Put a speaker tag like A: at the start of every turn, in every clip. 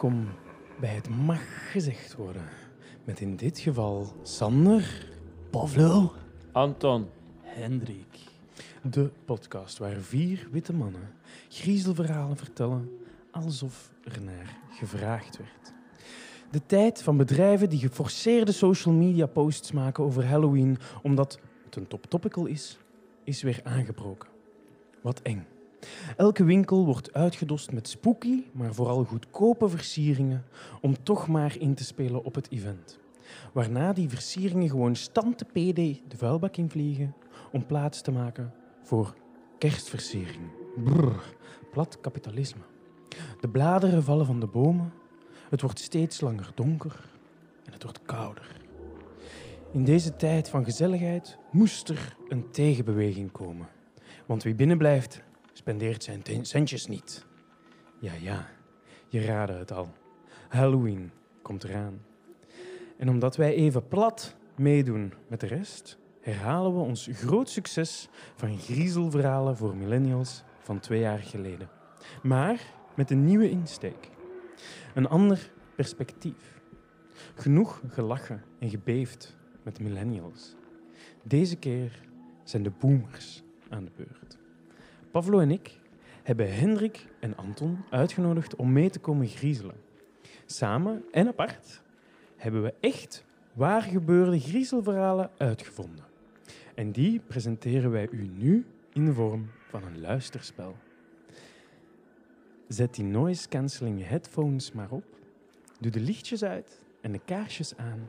A: welkom bij het mag gezegd worden. Met in dit geval Sander,
B: Pavlo.
C: Anton.
B: Hendrik.
A: de podcast waar vier witte mannen griezelverhalen vertellen alsof er naar gevraagd werd. De tijd van bedrijven die geforceerde social media posts maken over Halloween omdat het een top topical is, is weer aangebroken. Wat eng. Elke winkel wordt uitgedost met spooky, maar vooral goedkope versieringen om toch maar in te spelen op het event. Waarna die versieringen gewoon stand te PD de vuilbak in vliegen om plaats te maken voor kerstversiering. Brrr, plat kapitalisme. De bladeren vallen van de bomen, het wordt steeds langer donker en het wordt kouder. In deze tijd van gezelligheid moest er een tegenbeweging komen. Want wie binnenblijft, spendeert zijn centjes niet. Ja, ja, je raadde het al. Halloween komt eraan. En omdat wij even plat meedoen met de rest, herhalen we ons groot succes van griezelverhalen voor millennials van twee jaar geleden. Maar met een nieuwe insteek. Een ander perspectief. Genoeg gelachen en gebeefd met millennials. Deze keer zijn de boomers aan de beurt. Pavlo en ik hebben Hendrik en Anton uitgenodigd om mee te komen griezelen. Samen en apart hebben we echt waar gebeurde griezelverhalen uitgevonden. En die presenteren wij u nu in de vorm van een luisterspel. Zet die noise cancelling headphones maar op, doe de lichtjes uit en de kaarsjes aan.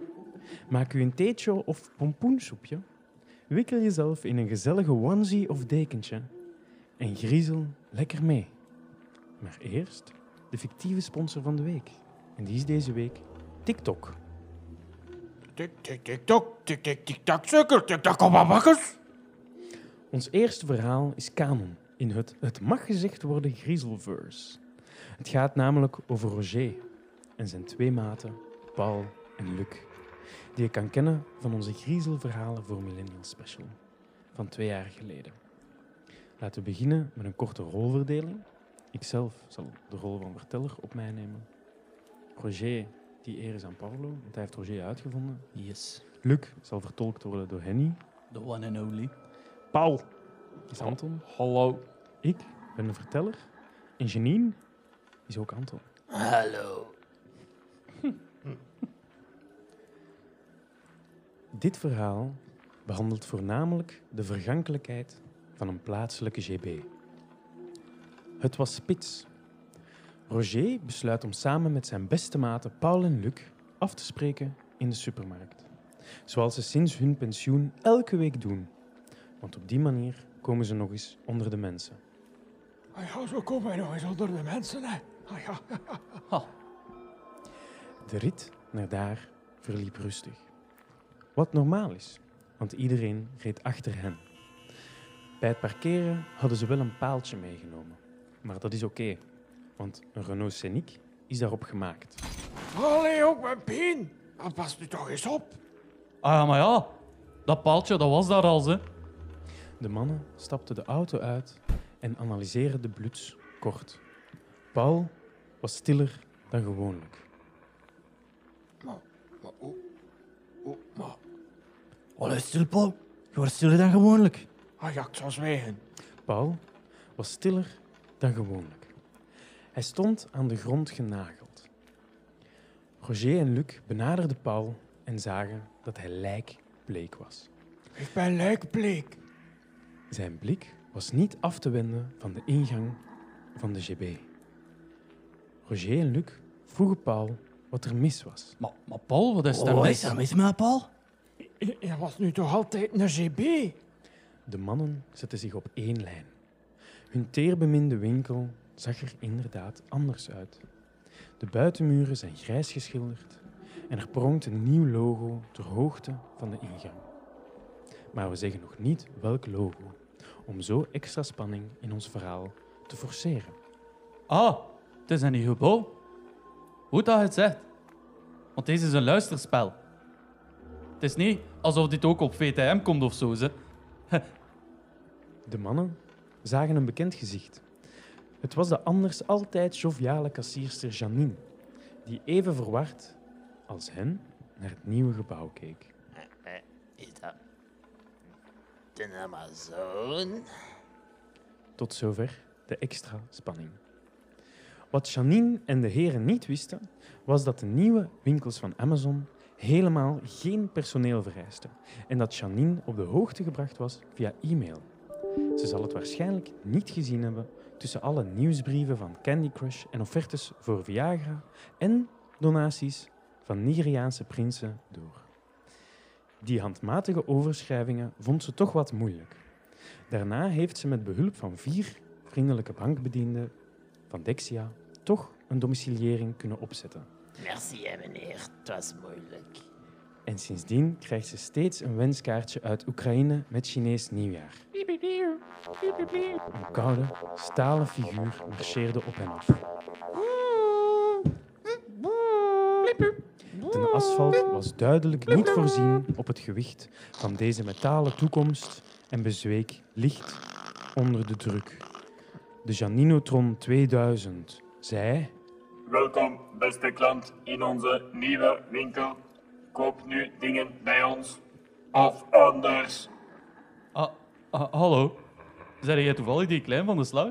A: Maak u een theetje of pompoensoepje, wikkel jezelf in een gezellige onesie of dekentje en griezel lekker mee. Maar eerst de fictieve sponsor van de week. En die is deze week TikTok.
C: Tik, tik, tik, tok. Tik, tik, tik, tak, suiker. Tik, tak, koppabakkers.
A: Ons eerste verhaal is kanon in het Het mag gezegd worden griezelverse. Het gaat namelijk over Roger en zijn twee maten, Paul en Luc, die je kan kennen van onze griezelverhalen voor Millennial Special van twee jaar geleden. Laten we beginnen met een korte rolverdeling. Ikzelf zal de rol van verteller op mij nemen. Roger, die eer is aan Pavlo, want hij heeft Roger uitgevonden.
B: Yes.
A: Luc zal vertolkt worden door Henny.
B: The one and only.
A: Paul is Anton.
C: Hallo.
A: Ik ben de verteller. En Janine is ook Anton.
B: Hallo.
A: Dit verhaal behandelt voornamelijk de vergankelijkheid van een plaatselijke GB. Het was spits. Roger besluit om samen met zijn beste maten Paul en Luc af te spreken in de supermarkt. Zoals ze sinds hun pensioen elke week doen. Want op die manier komen ze nog eens onder de mensen.
C: Ah ja, zo komen wij nog eens onder de mensen, hè. Ah ja.
A: De rit naar daar verliep rustig. Wat normaal is, want iedereen reed achter hen. Bij het parkeren hadden ze wel een paaltje meegenomen. Maar dat is oké, want een Renault Scenic is daarop gemaakt.
C: Allee, ook mijn peen. Dan pas nu toch eens op.
B: Ah ja, maar ja. Dat paaltje, dat was daar al, hè.
A: De mannen stapten de auto uit en analyseerden de bluts kort. Paul was stiller dan gewoonlijk.
C: Maar, maar, hoe, hoe, maar...
B: Allee, stil, Paul. Je wordt stiller dan gewoonlijk.
C: Ah ja, ik zal zwijgen.
A: Paul was stiller dan gewoonlijk. Hij stond aan de grond genageld. Roger en Luc benaderden Paul en zagen dat hij lijkbleek was.
C: Ik ben lijkbleek.
A: Zijn blik was niet af te wenden van de ingang van de GB. Roger en Luc vroegen Paul wat er mis was.
B: Maar, maar Paul, wat is daar
D: Wat
B: mis?
D: is er mis met Paul?
C: Je, je was nu toch altijd een GB?
A: De mannen zetten zich op één lijn. Hun teerbeminde winkel zag er inderdaad anders uit. De buitenmuren zijn grijs geschilderd en er pronkt een nieuw logo ter hoogte van de ingang. Maar we zeggen nog niet welk logo, om zo extra spanning in ons verhaal te forceren.
B: Ah, het is een gebouw. Goed dat het zegt. Want deze is een luisterspel. Het is niet alsof dit ook op VTM komt of zo, ze.
A: De mannen zagen een bekend gezicht. Het was de anders altijd joviale kassierster Janine, die even verward als hen naar het nieuwe gebouw keek.
D: Is dat de Amazon?
A: Tot zover de extra spanning. Wat Janine en de heren niet wisten, was dat de nieuwe winkels van Amazon helemaal geen personeel vereisten en dat Janine op de hoogte gebracht was via e-mail. Ze zal het waarschijnlijk niet gezien hebben tussen alle nieuwsbrieven van Candy Crush en offertes voor Viagra en donaties van Nigeriaanse prinsen door. Die handmatige overschrijvingen vond ze toch wat moeilijk. Daarna heeft ze met behulp van vier vriendelijke bankbedienden van Dexia toch een domiciliëring kunnen opzetten.
D: Merci, meneer. Het was moeilijk.
A: En sindsdien krijgt ze steeds een wenskaartje uit Oekraïne met Chinees nieuwjaar. Een koude, stalen figuur marcheerde op hen af. De asfalt was duidelijk niet voorzien op het gewicht van deze metalen toekomst en bezweek licht onder de druk. De Janinotron 2000 zei...
E: Welkom, beste klant, in onze nieuwe winkel. Koop nu dingen bij ons. Of anders.
B: Ah, ah, hallo. Zeg jij toevallig die klein van de slag?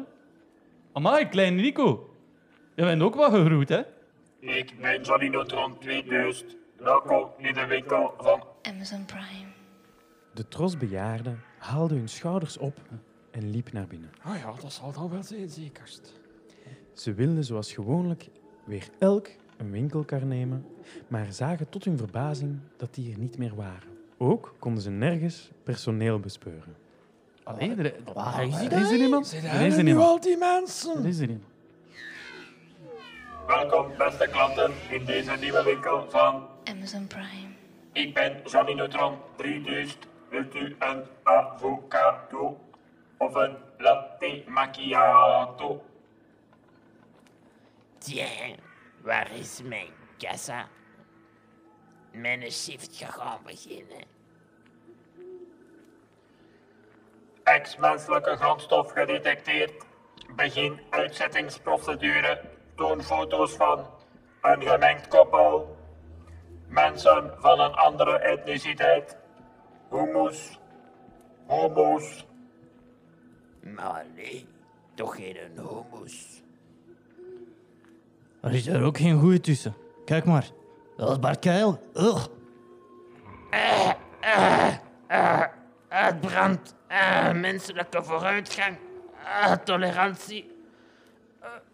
B: Amai, kleine Nico. Je bent ook wat gegroeid, hè?
E: Ik ben Johnny Neutron 2000. Welkom in de winkel van
F: Amazon Prime.
A: De trosbejaarde haalde hun schouders op en liep naar binnen.
C: Ah ja, dat zal dan wel zijn, zekerst.
A: Ze wilden zoals gewoonlijk weer elk een winkelkar nemen, maar zagen tot hun verbazing dat die er niet meer waren. Ook konden ze nergens personeel bespeuren.
B: Allee, er,
D: Waar is
B: er is er niemand.
C: Zijn
B: Er is er
C: nu
B: niemand.
C: al die mensen?
B: Er is er niemand.
E: Welkom, beste klanten, in deze nieuwe winkel van
F: Amazon Prime.
E: Ik ben Johnny Neutron 3000. Wilt u een avocado of een latte macchiato?
D: Tja, waar is mijn kassa? Mijn shift gaat gaan beginnen.
E: Ex-menselijke grondstof gedetecteerd. Begin uitzettingsprocedure. Toon foto's van een gemengd koppel. Mensen van een andere etniciteit. Hummus. Homo's.
D: Maar nee, toch geen hummus.
G: Er is er ook geen goeie tussen. Kijk maar. Dat is Bart Keil. Ugh.
D: Het brandt. Ah, menselijke vooruitgang. Ah, tolerantie.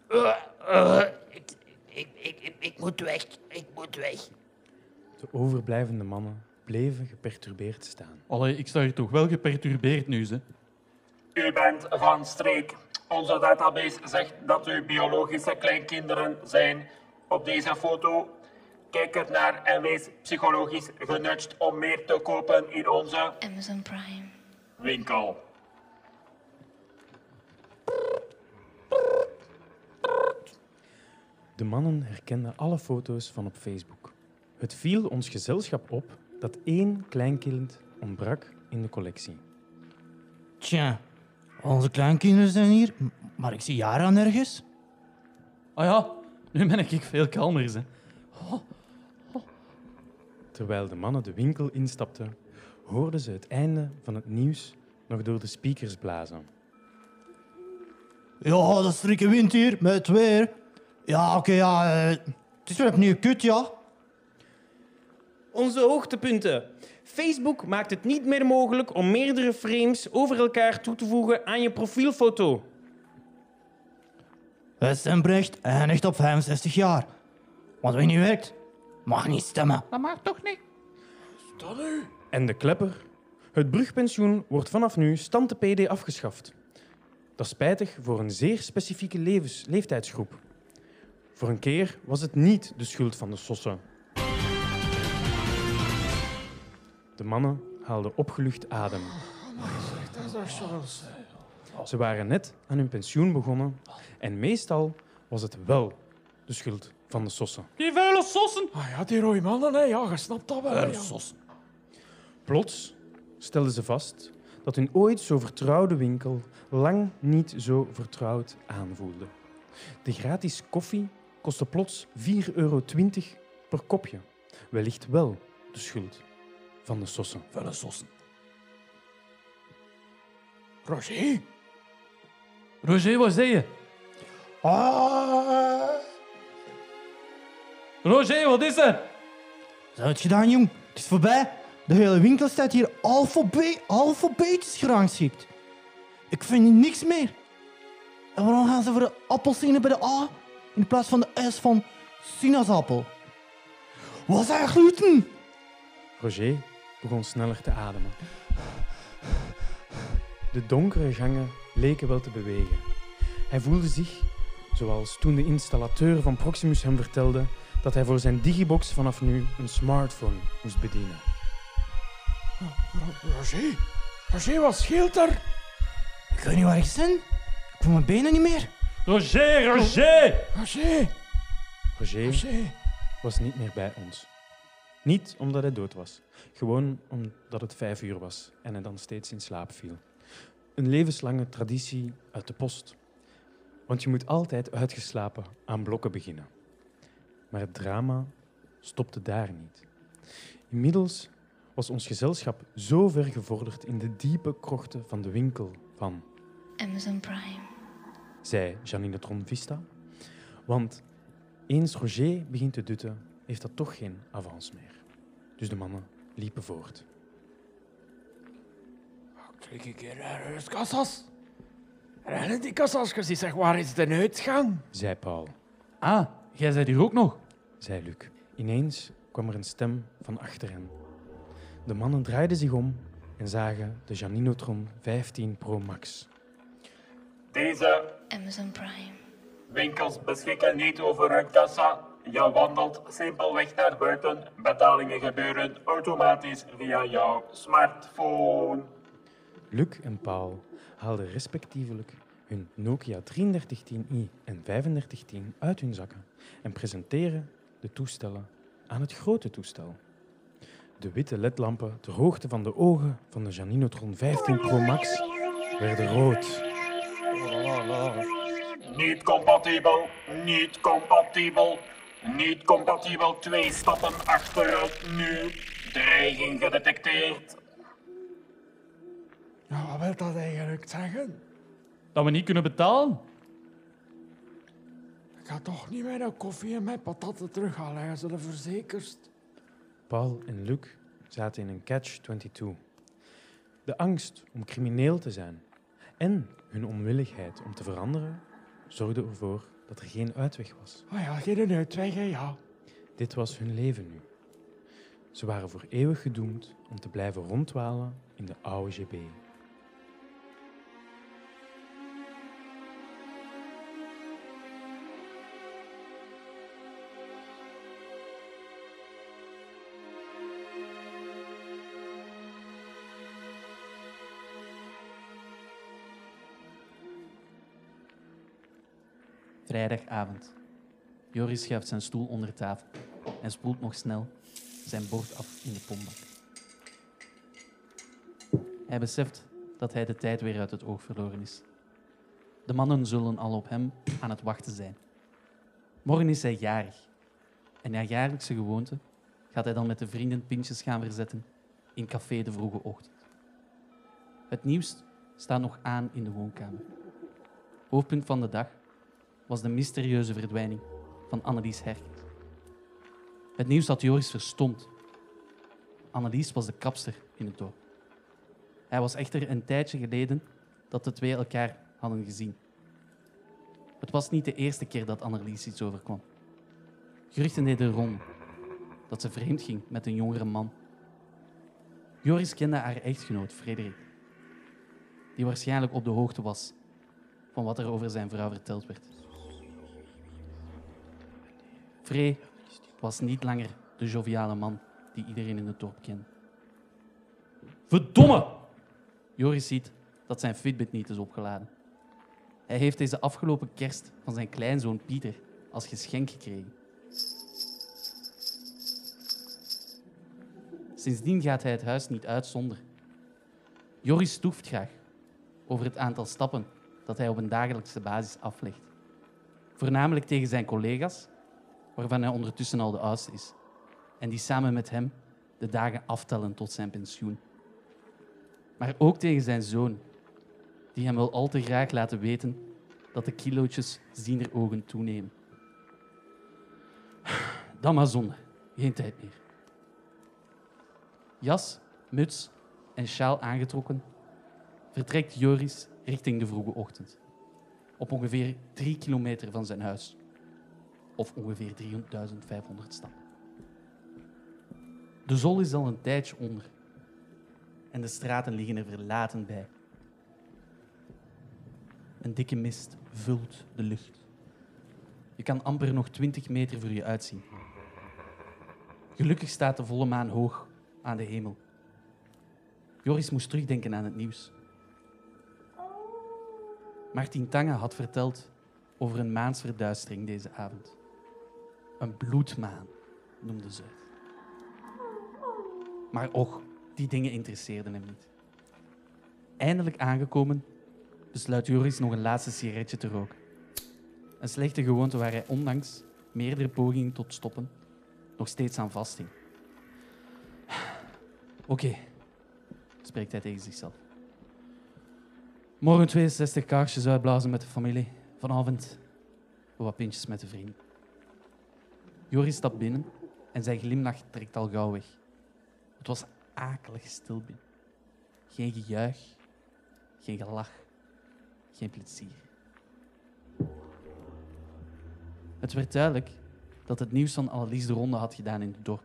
D: Ah, ik, ik, ik, ik, ik moet weg. Ik moet weg.
A: De overblijvende mannen bleven geperturbeerd staan.
B: Allee, ik sta hier toch wel geperturbeerd nu, hè?
E: U bent van streek. Onze database zegt dat u biologische kleinkinderen zijn. Op deze foto kijk er naar en wees psychologisch genudged om meer te kopen in onze
F: Amazon Prime.
E: winkel.
A: De mannen herkenden alle foto's van op Facebook. Het viel ons gezelschap op dat één kleinkind ontbrak in de collectie.
G: Tja, onze kleinkinderen zijn hier, maar ik zie Jara nergens.
B: Ah ja, nu ben ik veel kalmer, hè.
A: Terwijl de mannen de winkel instapten, hoorden ze het einde van het nieuws nog door de speakers blazen.
G: Ja, dat is strikke wind hier, met het weer. Ja, oké, ja. eh, het is weer opnieuw kut, ja.
H: Onze hoogtepunten. Facebook maakt het niet meer mogelijk om meerdere frames over elkaar toe te voegen aan je profielfoto.
G: Het stembrecht eindigt op 65 jaar. Want wie niet werkt, mag niet stemmen.
B: Dat mag toch niet?
A: En de klepper? Het brugpensioen wordt vanaf nu stand de PD afgeschaft. Dat is spijtig voor een zeer specifieke levens- leeftijdsgroep. Voor een keer was het niet de schuld van de sossen. De mannen haalden opgelucht adem. Ze waren net aan hun pensioen begonnen en meestal was het wel de schuld van de sossen.
B: Die vuile sossen.
C: Ah ja, die rode mannen, hè. Ja, je snapt dat wel.
B: Vuile
C: ja.
B: sossen.
A: Plots stelden ze vast dat hun ooit zo vertrouwde winkel lang niet zo vertrouwd aanvoelde. De gratis koffie kostte plots 4,20 euro per kopje. Wellicht wel de schuld van de sossen.
B: Vuile sossen.
C: Roger?
B: Roger, wat zei je?
G: Ah,
B: Roger, wat is er?
G: Heb je gedaan, jong? Het is voorbij. De hele winkel staat hier alfabe alfabetisch gerangschikt. Ik vind hier niks meer. En waarom gaan ze voor de appelsine bij de A in plaats van de S van sinaasappel? Wat zijn gluten?
A: Roger begon sneller te ademen. De donkere gangen leken wel te bewegen. Hij voelde zich, zoals toen de installateur van Proximus hem vertelde, dat hij voor zijn digibox vanaf nu een smartphone moest bedienen.
C: Ro- Roger? Roger, wat scheelt er?
G: Ik weet niet waar ik ben. Ik voel mijn benen niet meer.
B: Roger, Roger!
C: Roger?
A: Roger
C: Roger?
A: was niet meer bij ons. Niet omdat hij dood was, gewoon omdat het vijf uur was en hij dan steeds in slaap viel. Een levenslange traditie uit de post. Want je moet altijd uitgeslapen aan blokken beginnen. Maar het drama stopte daar niet. Inmiddels was ons gezelschap zo ver gevorderd in de diepe krochten van de winkel van,
F: Amazon Prime.
A: zei Janine Tron Vista. Want eens Roger begint te dutten, heeft dat toch geen avans meer. Dus de mannen liepen voort.
C: Kijk een keer naar de kassas. Rennen die kassas gezien, zeg, waar is de uitgang?
A: zei Paul,
B: Ah, jij bent hier ook nog.
A: zei Luc. Ineens kwam er een stem van achter hen. De mannen draaiden zich om en zagen de Janinotron 15 Pro Max.
E: Deze
F: Amazon Prime.
E: winkels beschikken niet over een kassa. Je wandelt simpelweg naar buiten. Betalingen gebeuren automatisch via jouw smartphone.
A: Luc en Paul haalden respectievelijk hun Nokia 3310i en 3510 uit hun zakken en presenteren de toestellen aan het grote toestel. De witte ledlampen ter hoogte van de ogen van de Janinotron 15 Pro Max werden rood.
E: Niet compatibel, niet compatibel, niet compatibel. Twee stappen achteruit nu. Dreiging gedetecteerd.
C: Ja, wat wil dat eigenlijk zeggen?
B: Dat we niet kunnen betalen.
C: Ik ga toch niet mijn koffie en mijn patatten terughalen, hij ze de verzekerst.
A: Paul en Luc zaten in een catch-22. De angst om crimineel te zijn en hun onwilligheid om te veranderen zorgden ervoor dat er geen uitweg was.
C: Oh ja, geen uitweg, hè, ja.
A: Dit was hun leven nu. Ze waren voor eeuwig gedoemd om te blijven rondwalen in de oude GB.
B: Vrijdagavond. Joris schuift zijn stoel onder tafel en spoelt nog snel zijn bord af in de pombak. Hij beseft dat hij de tijd weer uit het oog verloren is. De mannen zullen al op hem aan het wachten zijn. Morgen is hij jarig. En naar jaarlijkse gewoonte gaat hij dan met de vrienden pintjes gaan verzetten in café de vroege ochtend. Het nieuws staat nog aan in de woonkamer. Hoofdpunt van de dag was de mysterieuze verdwijning van Annelies Herkens. Het nieuws had Joris verstomd. Annelies was de kapster in het dorp. Hij was echter een tijdje geleden dat de twee elkaar hadden gezien. Het was niet de eerste keer dat Annelies iets overkwam. Geruchten deden rond dat ze vreemd ging met een jongere man. Joris kende haar echtgenoot, Frederik, die waarschijnlijk op de hoogte was van wat er over zijn vrouw verteld werd. Frey was niet langer de joviale man die iedereen in het dorp kende. Verdomme! Joris ziet dat zijn Fitbit niet is opgeladen. Hij heeft deze afgelopen kerst van zijn kleinzoon Pieter als geschenk gekregen. Sindsdien gaat hij het huis niet uit zonder. Joris stoeft graag over het aantal stappen dat hij op een dagelijkse basis aflegt. Voornamelijk tegen zijn collega's waarvan hij ondertussen al de oudste is. En die samen met hem de dagen aftellen tot zijn pensioen. Maar ook tegen zijn zoon, die hem wel al te graag laten weten dat de kilootjes ziener ogen toenemen. Dan maar zonde, geen tijd meer. Jas, muts en sjaal aangetrokken, vertrekt Joris richting de vroege ochtend. Op ongeveer drie kilometer van zijn huis. Of ongeveer 3.500 stappen. De zon is al een tijdje onder. En de straten liggen er verlaten bij. Een dikke mist vult de lucht. Je kan amper nog 20 meter voor je uitzien. Gelukkig staat de volle maan hoog aan de hemel. Joris moest terugdenken aan het nieuws. Martin Tange had verteld over een maansverduistering deze avond. Een bloedmaan noemde ze. Maar och, die dingen interesseerden hem niet. Eindelijk aangekomen, besluit Joris nog een laatste sigaretje te roken. Een slechte gewoonte waar hij ondanks meerdere pogingen tot stoppen nog steeds aan vasthing. Oké, spreekt hij tegen zichzelf. Morgen 62 kaarsjes uitblazen met de familie. Vanavond wat pintjes met de vrienden. Joris stapt binnen en zijn glimlach trekt al gauw weg. Het was akelig stil binnen. Geen gejuich, geen gelach, geen plezier. Het werd duidelijk dat het nieuws van Annelies de ronde had gedaan in het dorp.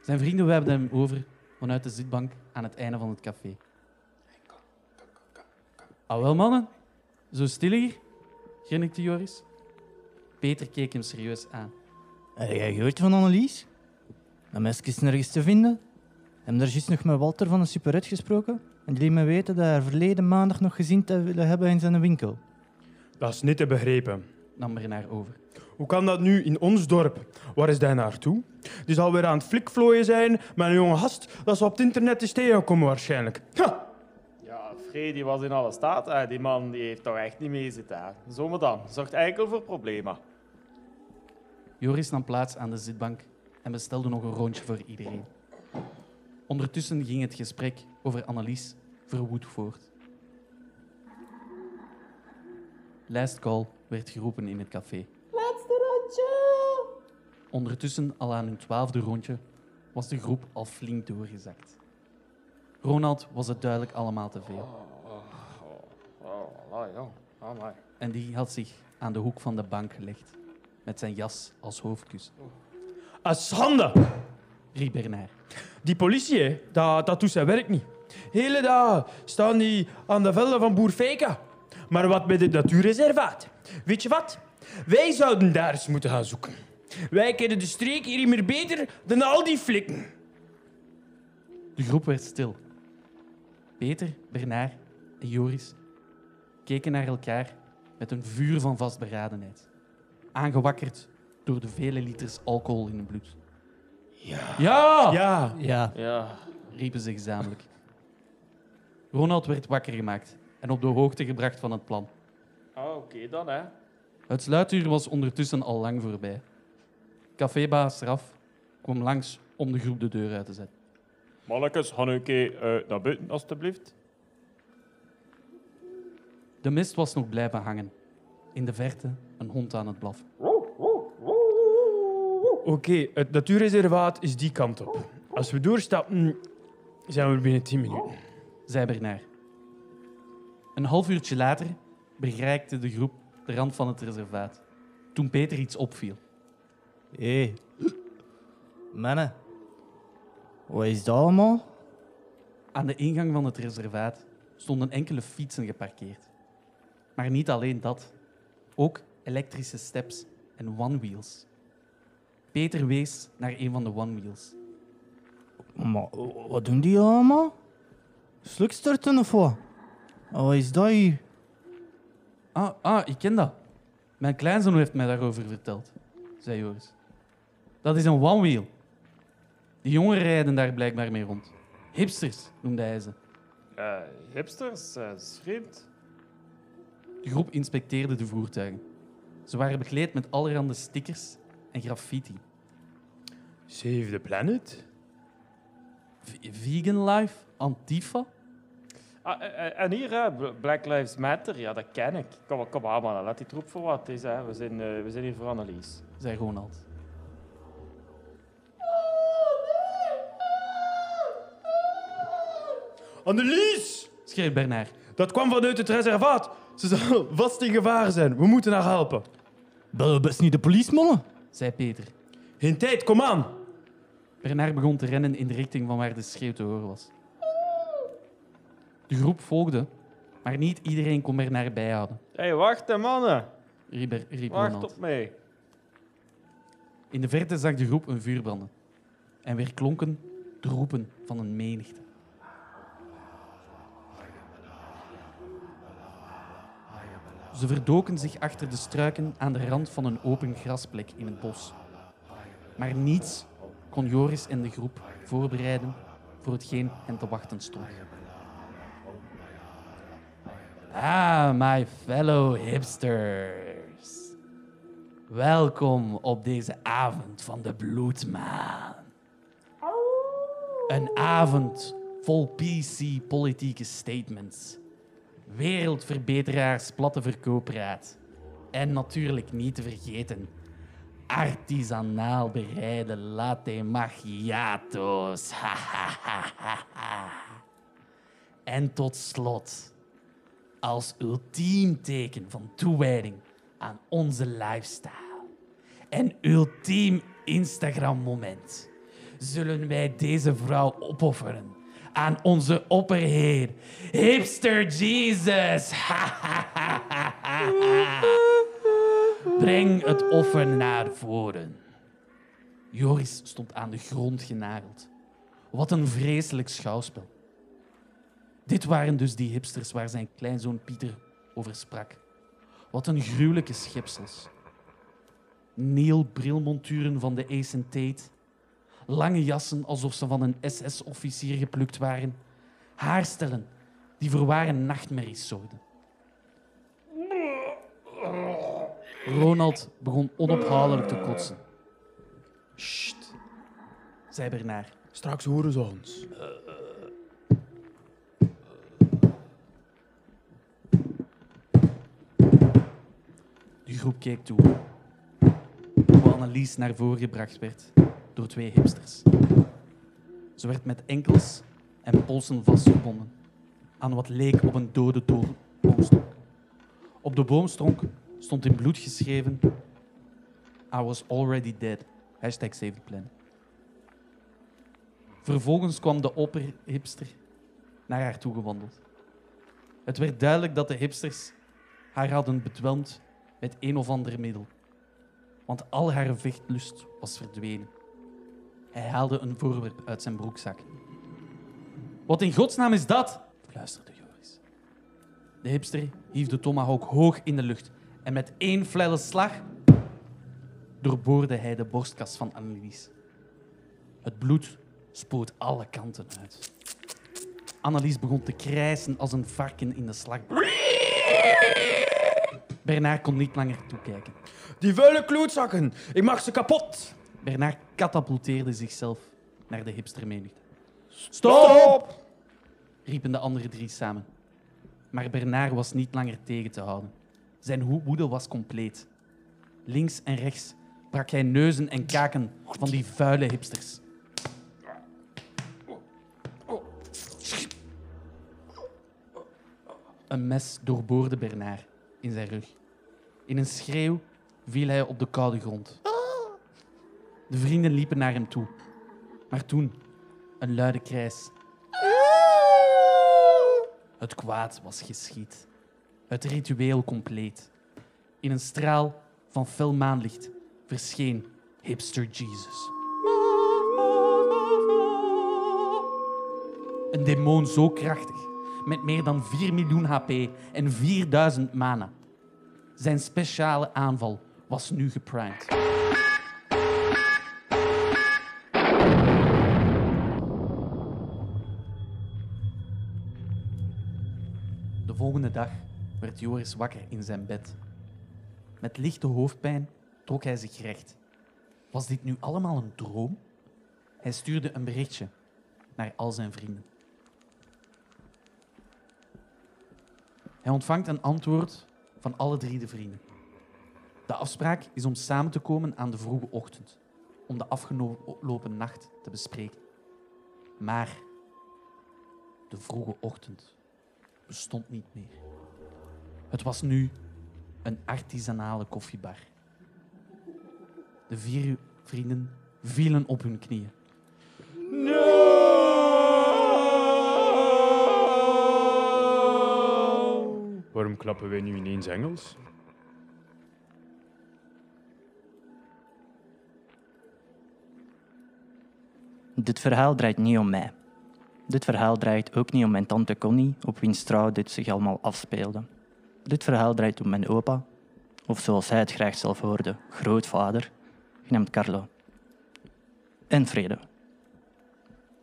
B: Zijn vrienden wijbden hem over vanuit de zitbank aan het einde van het café. Ah wel, mannen. Zo stil hier, grinnikte Joris. Peter keek hem serieus aan.
G: Heb jij gehoord van Annelies? Dat meisje is nergens te vinden. We hebben daar juist nog met Walter van de Superret gesproken. En die liet me weten dat hij haar verleden maandag nog gezien te willen hebben in zijn winkel.
A: Dat is niet te begrijpen.
B: Nam Bernard over.
A: Hoe kan dat nu in ons dorp? Waar is hij naartoe? Die zal weer aan het flikvlooien zijn met een jonge gast dat ze op het internet is tegenkomen waarschijnlijk. Ha!
C: Ja, Freddy was in alle staat. hè. Die man die heeft toch echt niet meezitten. hè. Zomaar dan. Zorgt enkel voor problemen.
B: Joris nam plaats aan de zitbank en bestelde nog een rondje voor iedereen. Ondertussen ging het gesprek over Annelies verwoed voort. Last call werd geroepen in het café.
F: Laatste rondje!
B: Ondertussen, al aan hun twaalfde rondje, was de groep al flink doorgezakt. Ronald was het duidelijk allemaal te veel.
C: Oh, oh.
B: En die had zich aan de hoek van de bank gelegd, met zijn jas als hoofdkussen.
A: Een schande!
B: Riep Bernard.
A: Die politie, hè, dat, dat doet zijn werk niet. Hele dag staan die aan de velden van Boer Feka. Maar wat met het natuurreservaat? Weet je wat? Wij zouden daar eens moeten gaan zoeken. Wij kennen de streek hier meer beter dan al die flikken.
B: De groep werd stil. Peter, Bernard en Joris keken naar elkaar met een vuur van vastberadenheid. Aangewakkerd door de vele liters alcohol in hun bloed. Ja! Ja!
A: Ja,
G: Ja.
C: Ja.
B: riepen ze gezamenlijk. Ronald werd wakker gemaakt en op de hoogte gebracht van het plan.
C: Ah, Oké dan, hè.
B: Het sluituur was ondertussen al lang voorbij. Cafébaas Raf kwam langs om de groep de deur uit te zetten.
C: Mannekes, gaan u een keer eh, naar buiten, alstublieft.
B: De mist was nog blijven hangen. In de verte een hond aan het blaffen.
A: Oké, het natuurreservaat is die kant op. Als we doorstappen, zijn we binnen 10 minuten.
B: zei Bernard. Een half uurtje later bereikte de groep de rand van het reservaat. Toen Peter iets opviel.
G: Hé. Hey. Mannen. Wat is dat allemaal?
B: Aan de ingang van het reservaat stonden enkele fietsen geparkeerd. Maar niet alleen dat. Ook elektrische steps en one-wheels. Peter wees naar een van de one-wheels.
G: Maar wat doen die allemaal? Slukstorten of wat? En Wat is dat hier?
B: Ah, ah, ik ken dat. Mijn kleinzoon heeft mij daarover verteld, zei Joris. Dat is een one-wheel. Die jongeren rijden daar blijkbaar mee rond. Hipsters noemde hij ze.
C: Eh, hipsters, dat is vreemd.
B: De groep inspecteerde de voertuigen. Ze waren bekleed met allerhande stickers en graffiti.
A: Save the planet?
B: V- vegan life, Antifa.
C: Ah, eh, eh, en hier, hè, Black Lives Matter, ja, dat ken ik. Kom, kom aan, man, laat die troep voor wat het is. Hè. We, zijn, eh, we zijn hier voor Annelies.
B: zei Ronald.
A: Annelies!
B: Schreef Bernard.
A: Dat kwam vanuit het reservaat. Ze zal vast in gevaar zijn. We moeten haar helpen.
G: Bellen we best niet de police, mannen?
B: zei Peter.
A: Geen tijd, kom aan.
B: Bernard begon te rennen in de richting van waar de schreeuw te horen was. De groep volgde, maar niet iedereen kon Bernard bijhouden,
C: Hé, hey, wacht, hè, mannen.
B: riep, er- riep
C: Wacht
B: Ronald.
C: op mij.
B: In de verte zag de groep een vuur branden en weer klonken de roepen van een menigte. Ze verdoken zich achter de struiken aan de rand van een open grasplek in het bos. Maar niets kon Joris en de groep voorbereiden voor hetgeen hen te wachten stond. Ah, my fellow hipsters. Welkom op deze avond van de bloedmaan. Een avond vol PC-politieke statements, wereldverbeteraars platte verkoopraad en natuurlijk niet te vergeten artisanaal bereide latte macchiato's. en tot slot, als ultiem teken van toewijding aan onze lifestyle en ultiem Instagram-moment zullen wij deze vrouw opofferen aan onze opperheer, Hipster Jesus. Breng het offer naar voren. Joris stond aan de grond genageld. Wat een vreselijk schouwspel. Dit waren dus die hipsters waar zijn kleinzoon Pieter over sprak. Wat een gruwelijke schepsels. Neelbrilmonturen van de Ace Tate. Lange jassen alsof ze van een SS-officier geplukt waren. Haarstellen die voor ware nachtmerries zorgden. Ronald begon onophoudelijk te kotsen. Sst, zei Bernard.
A: Straks horen ze ons.
B: De groep keek toe. Hoe Annelies naar voren gebracht werd door twee hipsters. Ze werd met enkels en polsen vastgebonden aan wat leek op een dode do- boomstronk. Op de boomstronk stond in bloed geschreven I was already dead. Hashtag save the planet. Vervolgens kwam de opperhipster naar haar toe gewandeld. Het werd duidelijk dat de hipsters haar hadden bedwelmd met een of ander middel. Want al haar vechtlust was verdwenen. Hij haalde een voorwerp uit zijn broekzak. Wat in godsnaam is dat? fluisterde Joris. De hipster hief de tomahawk hoog in de lucht en met één felle slag doorboorde hij de borstkas van Annelies. Het bloed spoot alle kanten uit. Annelies begon te krijsen als een varken in de slagbank. Bernard kon niet langer toekijken.
A: Die vuile klootzakken. Ik mag ze kapot.
B: Bernard katapulteerde zichzelf naar de hipstermenigte.
A: Stop!
B: riepen de andere drie samen. Maar Bernard was niet langer tegen te houden. Zijn woede was compleet. Links en rechts brak hij neuzen en kaken van die vuile hipsters. Een mes doorboorde Bernard in zijn rug. In een schreeuw viel hij op de koude grond. De vrienden liepen naar hem toe. Maar toen een luide krijs. Het kwaad was geschied. Het ritueel compleet. In een straal van fel maanlicht verscheen Hipster Jesus. Een demon zo krachtig, met meer dan 4 miljoen HP en 4000 mana. Zijn speciale aanval was nu geprimed. Volgende dag werd Joris wakker in zijn bed. Met lichte hoofdpijn trok hij zich recht Was dit nu allemaal een droom? Hij stuurde een berichtje naar al zijn vrienden. Hij ontvangt een antwoord van alle drie de vrienden. De afspraak is om samen te komen aan de vroege ochtend, om de afgelopen nacht te bespreken. Maar de vroege ochtend bestond niet meer. Het was nu een artisanale koffiebar. De vier vrienden vielen op hun knieën.
A: Waarom klappen wij nu ineens Engels?
I: Dit verhaal draait niet om mij. Dit verhaal draait ook niet om mijn tante Connie, op wiens trouw dit zich allemaal afspeelde. Dit verhaal draait om mijn opa, of zoals hij het graag zelf hoorde, grootvader, genaamd Carlo. En Vrede.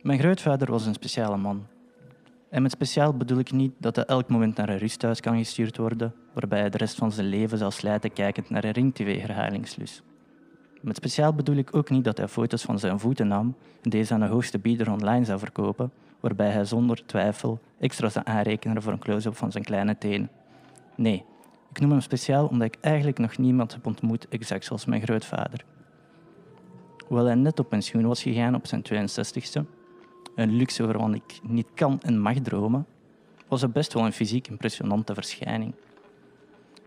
I: Mijn grootvader was een speciale man. En met speciaal bedoel ik niet dat hij elk moment naar een rusthuis kan gestuurd worden, waarbij hij de rest van zijn leven zal slijten kijkend naar een ring-tv-herhalingslus. Met speciaal bedoel ik ook niet dat hij foto's van zijn voeten nam en deze aan de hoogste bieder online zou verkopen, waarbij hij zonder twijfel extra zou aanrekenen voor een close-up van zijn kleine teen. Nee, ik noem hem speciaal omdat ik eigenlijk nog niemand heb ontmoet exact zoals mijn grootvader. Hoewel hij net op pensioen was gegaan op zijn 62ste, een luxe waarvan ik niet kan en mag dromen, was hij best wel een fysiek impressionante verschijning.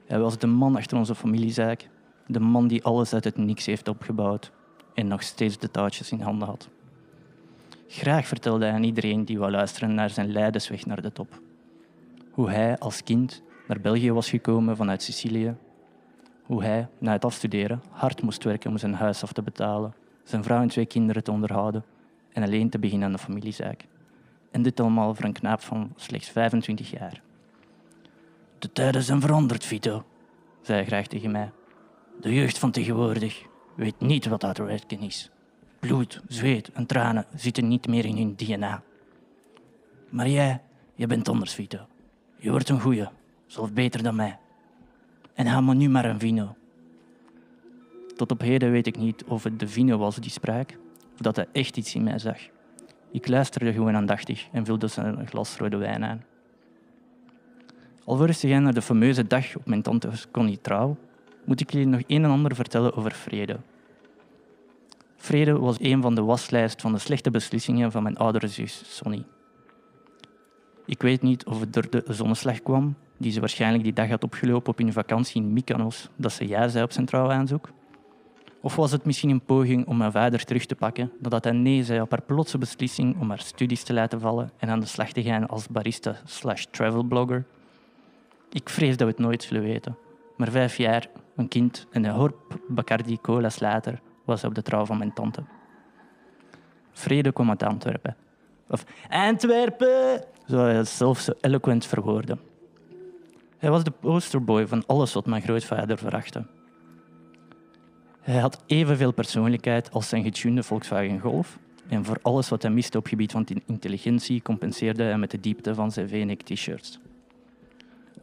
I: Hij was de man achter onze familiezaak, de man die alles uit het niks heeft opgebouwd en nog steeds de touwtjes in handen had. Graag vertelde hij aan iedereen die wou luisteren naar zijn leidersweg naar de top. Hoe hij als kind naar België was gekomen vanuit Sicilië. Hoe hij, na het afstuderen, hard moest werken om zijn huis af te betalen, zijn vrouw en twee kinderen te onderhouden en alleen te beginnen aan de familiezaak. En dit allemaal voor een knaap van slechts 25 jaar. De tijden zijn veranderd, Vito, zei hij graag tegen mij. De jeugd van tegenwoordig weet niet wat uitwerken is. Bloed, zweet en tranen zitten niet meer in hun DNA. Maar jij, je bent anders, Vito. Je wordt een goeie, zelfs beter dan mij. En haal me nu maar een vino. Tot op heden weet ik niet of het de vino was die sprak, of dat hij echt iets in mij zag. Ik luisterde gewoon aandachtig en vulde zijn glas rode wijn aan. Alvorens te naar de fameuze dag op mijn tante Connie trouw, moet ik jullie nog een en ander vertellen over vrede. Vrede was een van de waslijst van de slechte beslissingen van mijn oudere zus, Sonny. Ik weet niet of het door de zonneslag kwam, die ze waarschijnlijk die dag had opgelopen op hun vakantie in Mykonos, dat ze ja zei op zijn trouwaanzoek. Of was het misschien een poging om mijn vader terug te pakken, nadat hij nee zei op haar plotse beslissing om haar studies te laten vallen en aan de slag te gaan als barista slash travelblogger? Ik vrees dat we het nooit zullen weten. Maar vijf jaar, een kind en een hoop Bacardi cola's later was op de trouw van mijn tante. Vrede kwam uit Antwerpen. Of Antwerpen, zoals hij het zelf zo eloquent verwoordde. Hij was de posterboy van alles wat mijn grootvader verachtte. Hij had evenveel persoonlijkheid als zijn getunede Volkswagen Golf. En voor alles wat hij miste op gebied van intelligentie compenseerde hij met de diepte van zijn V-neck t-shirts.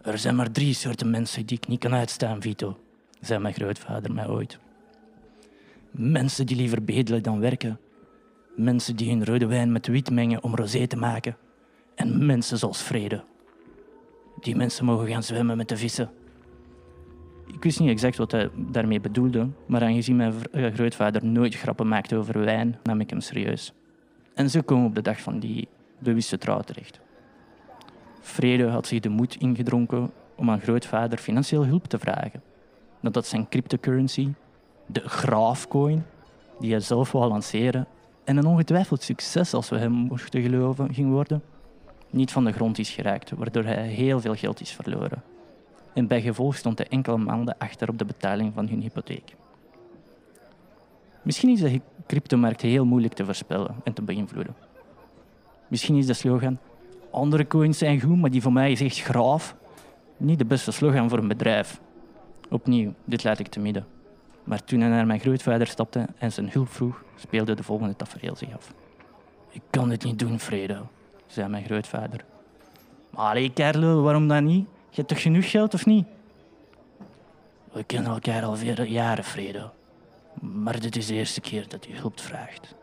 I: Er zijn maar drie soorten mensen die ik niet kan uitstaan, Vito, zei mijn grootvader mij ooit. Mensen die liever bedelen dan werken. Mensen die hun rode wijn met wit mengen om rosé te maken. En mensen zoals Vrede. Die mensen mogen gaan zwemmen met de vissen. Ik wist niet exact wat hij daarmee bedoelde, maar aangezien mijn grootvader nooit grappen maakte over wijn, nam ik hem serieus. En zo komen op de dag van die bewuste trouw terecht. Vrede had zich de moed ingedronken om aan grootvader financieel hulp te vragen. Nadat zijn cryptocurrency, de Graafcoin, die hij zelf wou lanceren en een ongetwijfeld succes als we hem mochten geloven ging worden, niet van de grond is geraakt, waardoor hij heel veel geld is verloren. En bij gevolg stond hij enkele maanden achter op de betaling van hun hypotheek. Misschien is de cryptomarkt heel moeilijk te voorspellen en te beïnvloeden. Misschien is de slogan andere coins zijn goed, maar die van mij is echt graaf. Niet de beste slogan voor een bedrijf. Opnieuw, dit laat ik te midden. Maar toen hij naar mijn grootvader stapte en zijn hulp vroeg, speelde de volgende tafereel zich af. Ik kan dit niet doen, Fredo, zei mijn grootvader. Maar allee, Carlo, waarom dan niet? Je hebt toch genoeg geld, of niet? We kennen elkaar al vele jaren, Fredo. Maar dit is de eerste keer dat u hulp vraagt.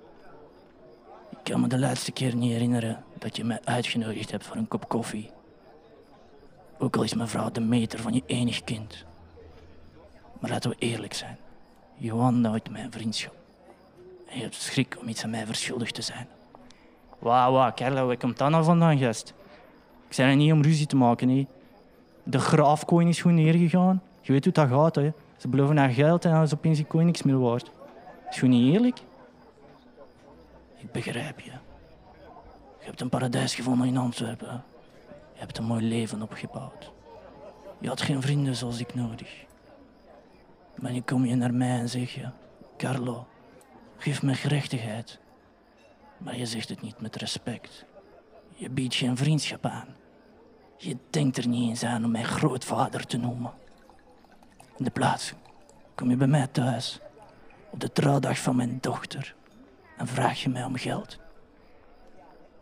I: Ik kan me de laatste keer niet herinneren dat je mij uitgenodigd hebt voor een kop koffie. Ook al is mevrouw de meter van je enig kind. Maar laten we eerlijk zijn. Johan nooit mijn vriendschap. En je hebt schrik om iets aan mij verschuldigd te zijn. Wauw, wauw, Carla, waar komt dat nou vandaan, gast? Ik zei er niet om ruzie te maken, hè. De graafcoin is gewoon neergegaan. Je weet hoe dat gaat, hè. Ze beloven haar geld en dan is opeens die coin niks meer waard. Is gewoon niet eerlijk? Ik begrijp je. Je hebt een paradijs gevonden in Antwerpen. Je hebt een mooi leven opgebouwd. Je had geen vrienden zoals ik nodig. Maar nu kom je naar mij en zeg je... Carlo, geef me gerechtigheid. Maar je zegt het niet met respect. Je biedt geen vriendschap aan. Je denkt er niet eens aan om mij grootvader te noemen. In de plaats kom je bij mij thuis op de trouwdag van mijn dochter en vraag je mij om geld.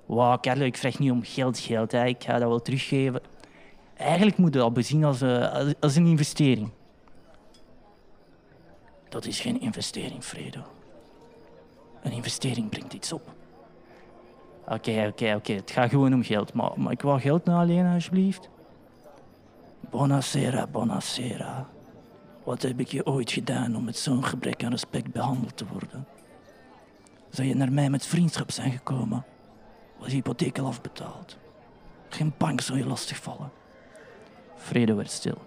I: Wauw, Carlo, ik vraag niet om geld, geld. Hè. Ik ga dat wel teruggeven. Eigenlijk moet je dat bezien als, eh, als, als een investering. Dat is geen investering, Fredo. Een investering brengt iets op. Oké, oké, oké. Het gaat gewoon om geld. Maar, maar ik wil geld nou alleen, alsjeblieft. Buonasera, buonasera. Wat heb ik je ooit gedaan om met zo'n gebrek aan respect behandeld te worden? Zou je naar mij met vriendschap zijn gekomen? Was je hypotheek al afbetaald? Geen bank zou je lastigvallen. Vrede werd stil.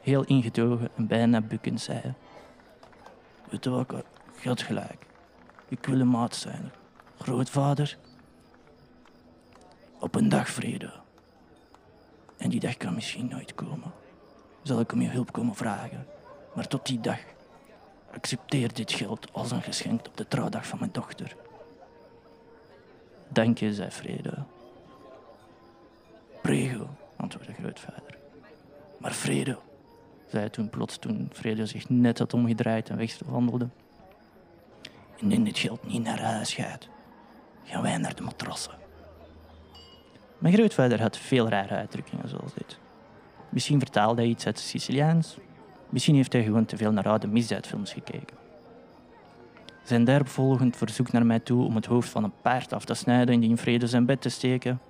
I: Heel ingetogen en bijna bukkend zei hij. Weet je wat, je gelijk. Ik wil een maat zijn. Grootvader. Op een dag vrede. En die dag kan misschien nooit komen. Zal ik om je hulp komen vragen. Maar tot die dag accepteer dit geld als een geschenk op de trouwdag van mijn dochter. Dank je, zei Vrede. Prego, antwoordde grootvader. Maar Vrede, zei toen plots toen Vrede zich net had omgedraaid en wegwandelde. Indien dit geld niet naar huis gaat, gaan wij naar de matrassen. Mijn grootvader had veel rare uitdrukkingen zoals dit. Misschien vertaalde hij iets uit het Siciliaans. Misschien heeft hij gewoon te veel naar oude misdaadfilms gekeken. Zijn daaropvolgend verzoek naar mij toe om het hoofd van een paard af te snijden en die in vrede zijn bed te steken,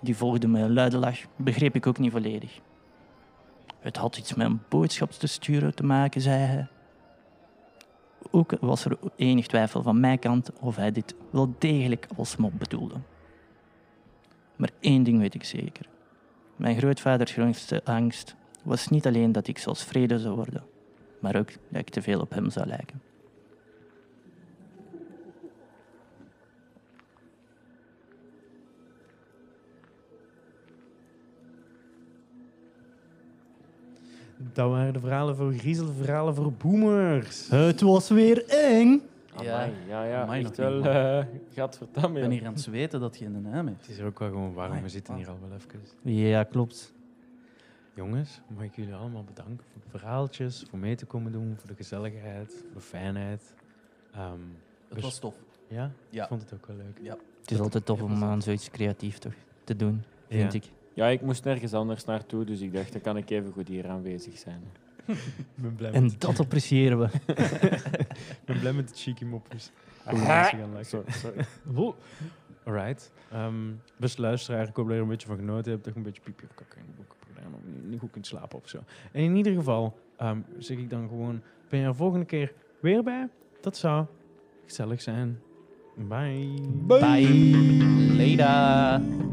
I: die volgde met een luide lach, begreep ik ook niet volledig. Het had iets met een boodschap te sturen te maken, zei hij. Ook was er enig twijfel van mijn kant of hij dit wel degelijk als mop bedoelde. Maar één ding weet ik zeker. Mijn grootvaders grootste angst was niet alleen dat ik zoals vrede zou worden, maar ook dat ik te veel op hem zou lijken.
A: Dat waren de verhalen voor griezelverhalen voor boomers.
G: Het was weer eng.
B: Ja,
C: Amai, ja, ja.
B: amai,
C: echt wel... eh gadverdamme,
B: Ik ben hier aan het zweten dat je in de naam hebt.
A: Het is ook wel gewoon warm, we zitten hier al wel even.
I: Ja, klopt.
A: Jongens, mag ik jullie allemaal bedanken voor de verhaaltjes, voor mee te komen doen, voor de gezelligheid, voor de fijnheid. Ehm,
B: Het was tof.
A: ja?
B: Ja.
A: ik vond het ook wel leuk.
B: Ja.
I: Het is altijd tof om aan zoiets creatief toch te doen, vind
A: Ja.
I: ik.
C: Ja, ik moest nergens anders naartoe, dus ik dacht, dan kan ik even goed hier aanwezig zijn.
A: Ik ben blij
I: En
A: met
I: dat appreciëren we.
A: ik ben blij met de cheeky mopjes. Hoe mensen gaan lachen.
C: Sorry, sorry.
A: Woe. Alright. Ehm beste luisteraar, ik hoop dat je er een beetje van genoten hebt. Dat je een beetje piepje of kakken in je boek hebt gedaan. Of niet, niet goed kunt slapen of zo. En in ieder geval ehm, zeg ik dan gewoon, ben je er volgende keer weer bij? Dat zou gezellig zijn. Bye.
B: Bye. Later.